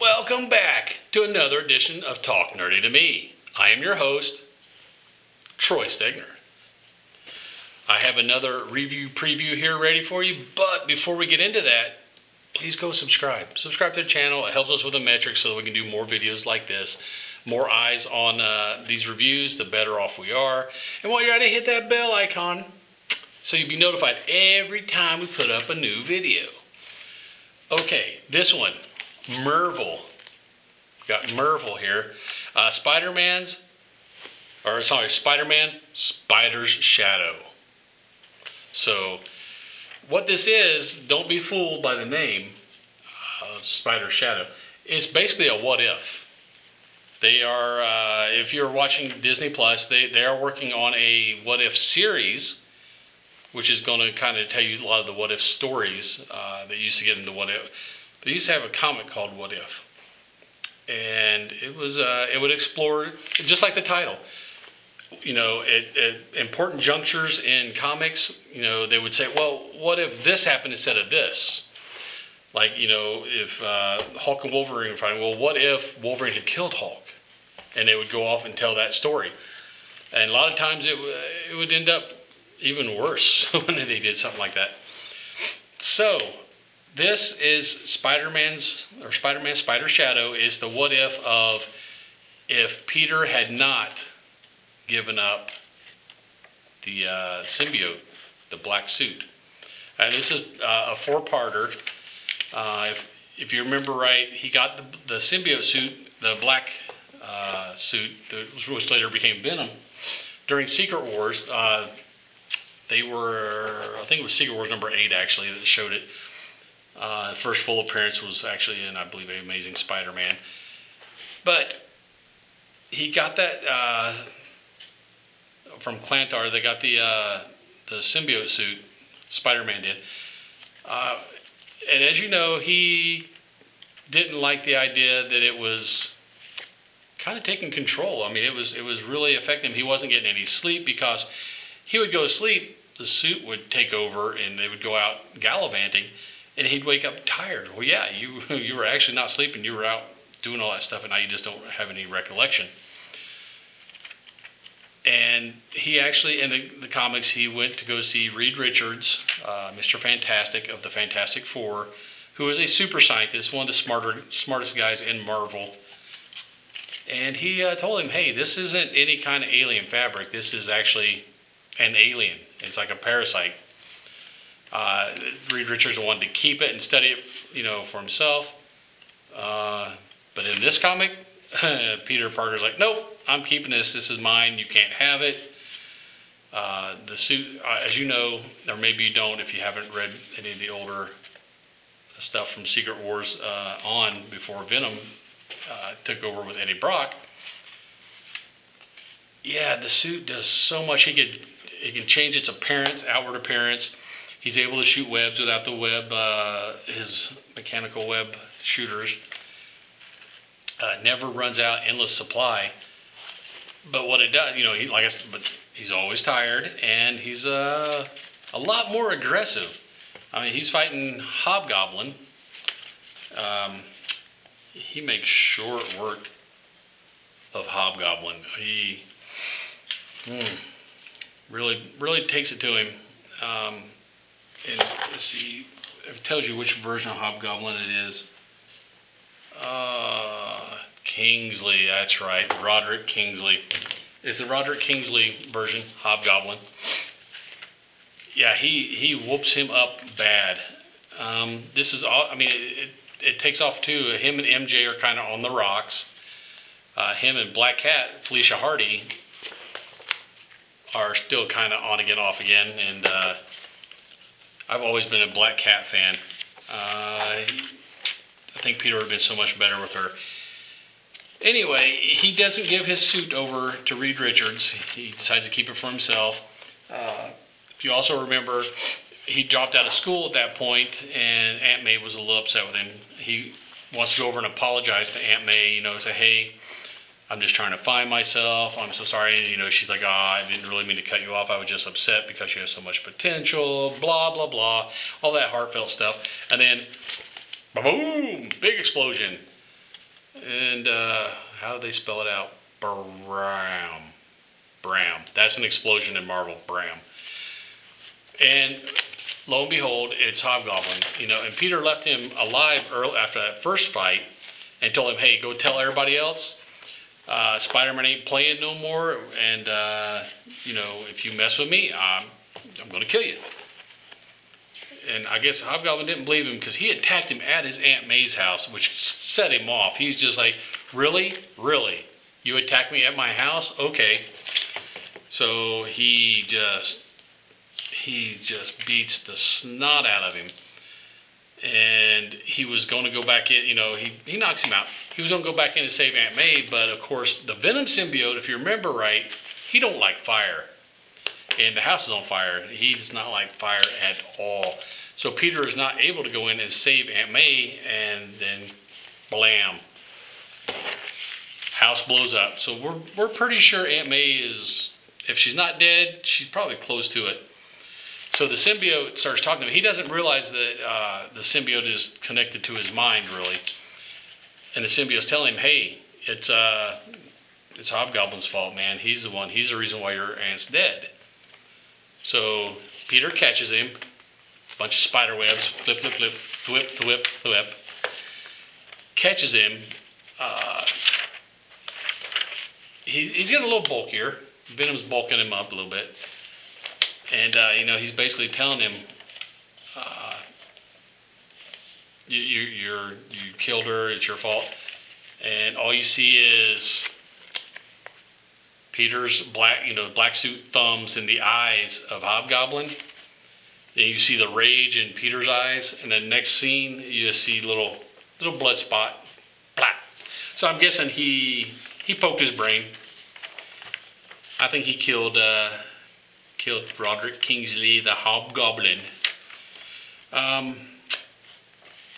Welcome back to another edition of Talk Nerdy to Me. I am your host, Troy Stegner. I have another review preview here ready for you, but before we get into that, please go subscribe. Subscribe to the channel. It helps us with the metrics so that we can do more videos like this. More eyes on uh, these reviews, the better off we are. And while you're at it, hit that bell icon so you'll be notified every time we put up a new video. Okay, this one Marvel. Got Marvel here. Uh, Spider Man's, or sorry, Spider Man, Spider's Shadow. So, what this is, don't be fooled by the name, uh, Spider Shadow. It's basically a what if. They are, uh, if you're watching Disney Plus, they, they are working on a what if series, which is going to kind of tell you a lot of the what if stories uh, that used to get in the what if they used to have a comic called What If, and it was uh, it would explore just like the title. You know, at, at important junctures in comics, you know, they would say, "Well, what if this happened instead of this?" Like, you know, if uh, Hulk and Wolverine were fighting, well, what if Wolverine had killed Hulk? And they would go off and tell that story. And a lot of times it, it would end up even worse when they did something like that. So, this is Spider-Man's or Spider-Man Spider Shadow is the what if of if Peter had not given up the uh, symbiote, the black suit. And this is uh, a four-parter. Uh, if, if you remember right, he got the, the symbiote suit, the black uh, suit, which later became Venom. During Secret Wars, uh, they were, I think it was Secret Wars number eight actually that showed it uh, first full appearance was actually in, I believe, Amazing Spider-Man. But he got that uh, from Klyntar. They got the uh, the symbiote suit. Spider-Man did. Uh, and as you know, he didn't like the idea that it was kind of taking control. I mean, it was it was really affecting him. He wasn't getting any sleep because he would go to sleep, the suit would take over, and they would go out gallivanting and he'd wake up tired. Well, yeah, you you were actually not sleeping. You were out doing all that stuff, and now you just don't have any recollection. And he actually, in the, the comics, he went to go see Reed Richards, uh, Mr. Fantastic of the Fantastic Four, who is a super scientist, one of the smarter, smartest guys in Marvel. And he uh, told him, hey, this isn't any kind of alien fabric. This is actually an alien. It's like a parasite. Uh, Reed Richards wanted to keep it and study it, you know, for himself. Uh, but in this comic, Peter Parker's like, nope, I'm keeping this. This is mine. You can't have it. Uh, the suit, uh, as you know, or maybe you don't if you haven't read any of the older stuff from Secret Wars uh, on before Venom uh, took over with Eddie Brock. Yeah, the suit does so much. He could, he can change its appearance, outward appearance He's able to shoot webs without the web, uh, his mechanical web shooters. Uh, never runs out endless supply. But what it does, you know, he like I said, but he's always tired and he's uh, a lot more aggressive. I mean, he's fighting Hobgoblin. Um, he makes short work of Hobgoblin. He mm, really, really takes it to him. Um, and let's see, it tells you which version of Hobgoblin it is. Uh, Kingsley, that's right, Roderick Kingsley. It's the Roderick Kingsley version, Hobgoblin. Yeah, he, he whoops him up bad. Um, this is all, I mean, it, it, it, takes off too. Him and MJ are kind of on the rocks. Uh, him and Black Cat, Felicia Hardy, are still kind of on again, off again. And, uh, I've always been a Black Cat fan. Uh, I think Peter would have been so much better with her. Anyway, he doesn't give his suit over to Reed Richards. He decides to keep it for himself. Uh, if you also remember, he dropped out of school at that point, and Aunt May was a little upset with him. He wants to go over and apologize to Aunt May, you know, say, hey, I'm just trying to find myself. I'm so sorry. You know, she's like, ah, oh, I didn't really mean to cut you off. I was just upset because you have so much potential, blah, blah, blah. All that heartfelt stuff. And then, boom, big explosion. and uh, how do they spell it out? Bram. Bram. That's an explosion in Marvel. Bram. And lo and behold, it's Hobgoblin. You know, and Peter left him alive early after that first fight, and told him, "Hey, go tell everybody else uh, Spider-Man ain't playing no more, and uh, you know, if you mess with me, I'm, I'm to kill you." And I guess Hobgoblin didn't believe him because he attacked him at his Aunt May's house, which set him off. He's just like, "Really, really, you attack me at my house? Okay." So he just he just beats the snot out of him. And he was going to go back in, you know, he, he knocks him out. He was going to go back in and save Aunt May, but of course, the Venom symbiote, if you remember right, he don't like fire. And the house is on fire. He does not like fire at all. So Peter is not able to go in and save Aunt May, and then blam, house blows up. So we're, we're pretty sure Aunt May is, if she's not dead, she's probably close to it. So the symbiote starts talking to him. He doesn't realize that uh, the symbiote is connected to his mind, really. And the symbiote's telling him, "Hey, it's uh, it's Hobgoblin's fault, man. He's the one. He's the reason why your aunt's dead." So Peter catches him. A Bunch of spider webs. Flip, flip, flip. Thwip, thwip, thwip. Catches him. Uh, he, he's getting a little bulkier. Venom's bulking him up a little bit and uh, you know he's basically telling him, uh, you, you you're you killed her. It's your fault, and all you see is Peter's black you know black suit thumbs in the eyes of Hobgoblin. And you see the rage in Peter's eyes, and then next scene you just see little little blood spot, black. So I'm guessing he he poked his brain. I think he killed. Uh, killed Roderick Kingsley, the Hobgoblin. Um,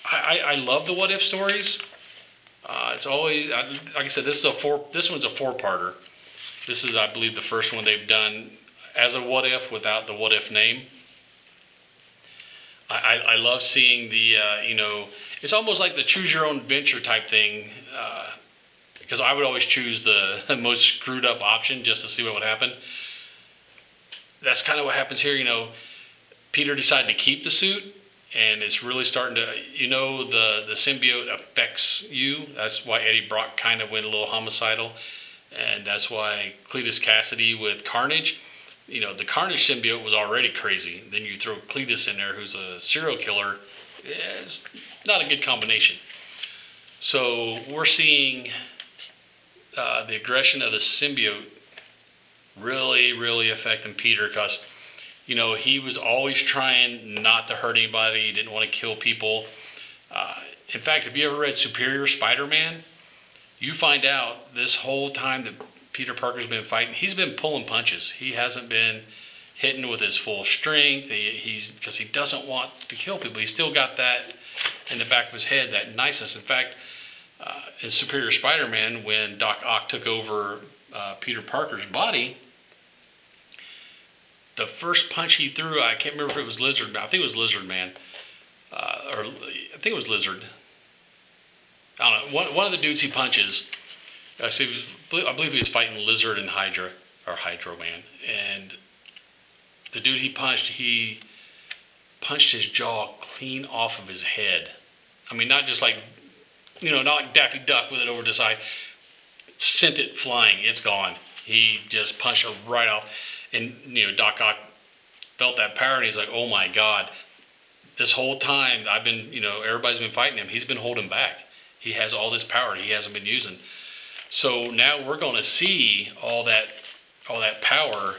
I, I, love the what if stories. Uh, it's always like I said. This is a four. This one's a four-parter. This is, I believe, the first one they've done as a what if without the what if name. I, I, I love seeing the uh, you know it's almost like the choose your own adventure type thing uh, because I would always choose the most screwed up option just to see what would happen that's kind of what happens here. You know, Peter decided to keep the suit, and it's really starting to, you know, the the symbiote affects you. That's why Eddie Brock kind of went a little homicidal, and that's why Cletus Kasady with Carnage. You know, the Carnage symbiote was already crazy. Then you throw Cletus in there, who's a serial killer. It's not a good combination. So we're seeing uh, the aggression of the symbiote really, really affecting Peter because, you know, he was always trying not to hurt anybody. He didn't want to kill people. Uh, in fact, have you ever read Superior Spider-Man? You find out this whole time that Peter Parker's been fighting, he's been pulling punches. He hasn't been hitting with his full strength. He, he's because he doesn't want to kill people. He's still got that in the back of his head, that niceness. In fact, uh, in Superior Spider-Man, when Doc Ock took over uh, Peter Parker's body, the first punch he threw, I can't remember if it was Lizard. I think it was Lizard Man, uh, or I think it was Lizard. I don't know. One, one of the dudes he punches, I, see, was, I believe he was fighting Lizard and Hydra or Hydro Man, and the dude he punched, he punched his jaw clean off of his head. I mean, not just like, you know, not like Daffy Duck with it over the side. Sent it flying. It's gone. He just punched it right off. And, you know, Doc Ock felt that power and he's like, oh my God, this whole time I've been, you know, everybody's been fighting him. He's been holding back. He has all this power he hasn't been using. So now we're going to see all that, all that power,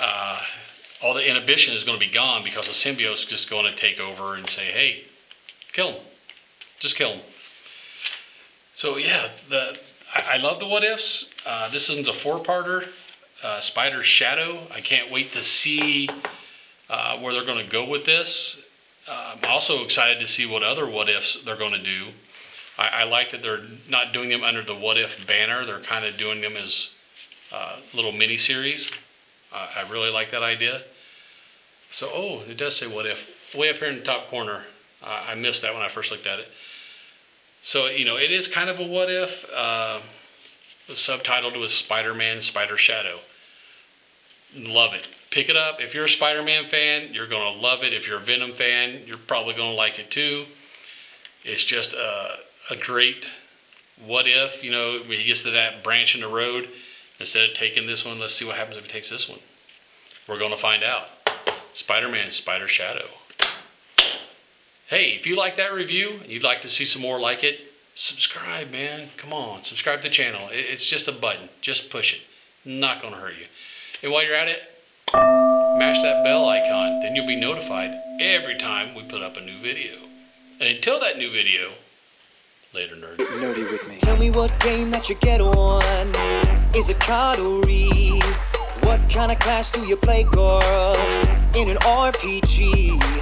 uh, all the inhibition is going to be gone because the symbiote's just going to take over and say, hey, kill him. Just kill him. So yeah, the I, love the what ifs. Uh, this isn't a four-parter uh, Spider's Shadow. I can't wait to see uh, where they're going to go with this. Uh, I'm also excited to see what other what ifs they're going to do. I, I, like that they're not doing them under the what if banner. They're kind of doing them as uh, little mini series. I really like that idea. So, oh, it does say what if. Way up here in the top corner. I missed that when I first looked at it. So, you know, it is kind of a what if, uh, subtitled with Spider Man Spider Shadow. Love it. Pick it up. If you're a Spider Man fan, you're going to love it. If you're a Venom fan, you're probably going to like it too. It's just a, a great what if, you know, when he gets to that branch in the road, instead of taking this one, let's see what happens if he takes this one. We're going to find out. Spider Man Spider Shadow. Hey, if you like that review and you'd like to see some more like it, subscribe, man. Come on, subscribe to the channel. It's just a button. Just push it. Not going to hurt you. And while you're at it, mash that bell icon. Then you'll be notified every time we put up a new video. And until that new video, later, nerd. Nerdy with me. Tell me what game that you get on. Is it card or read? What kind of class do you play, girl? In an RPG?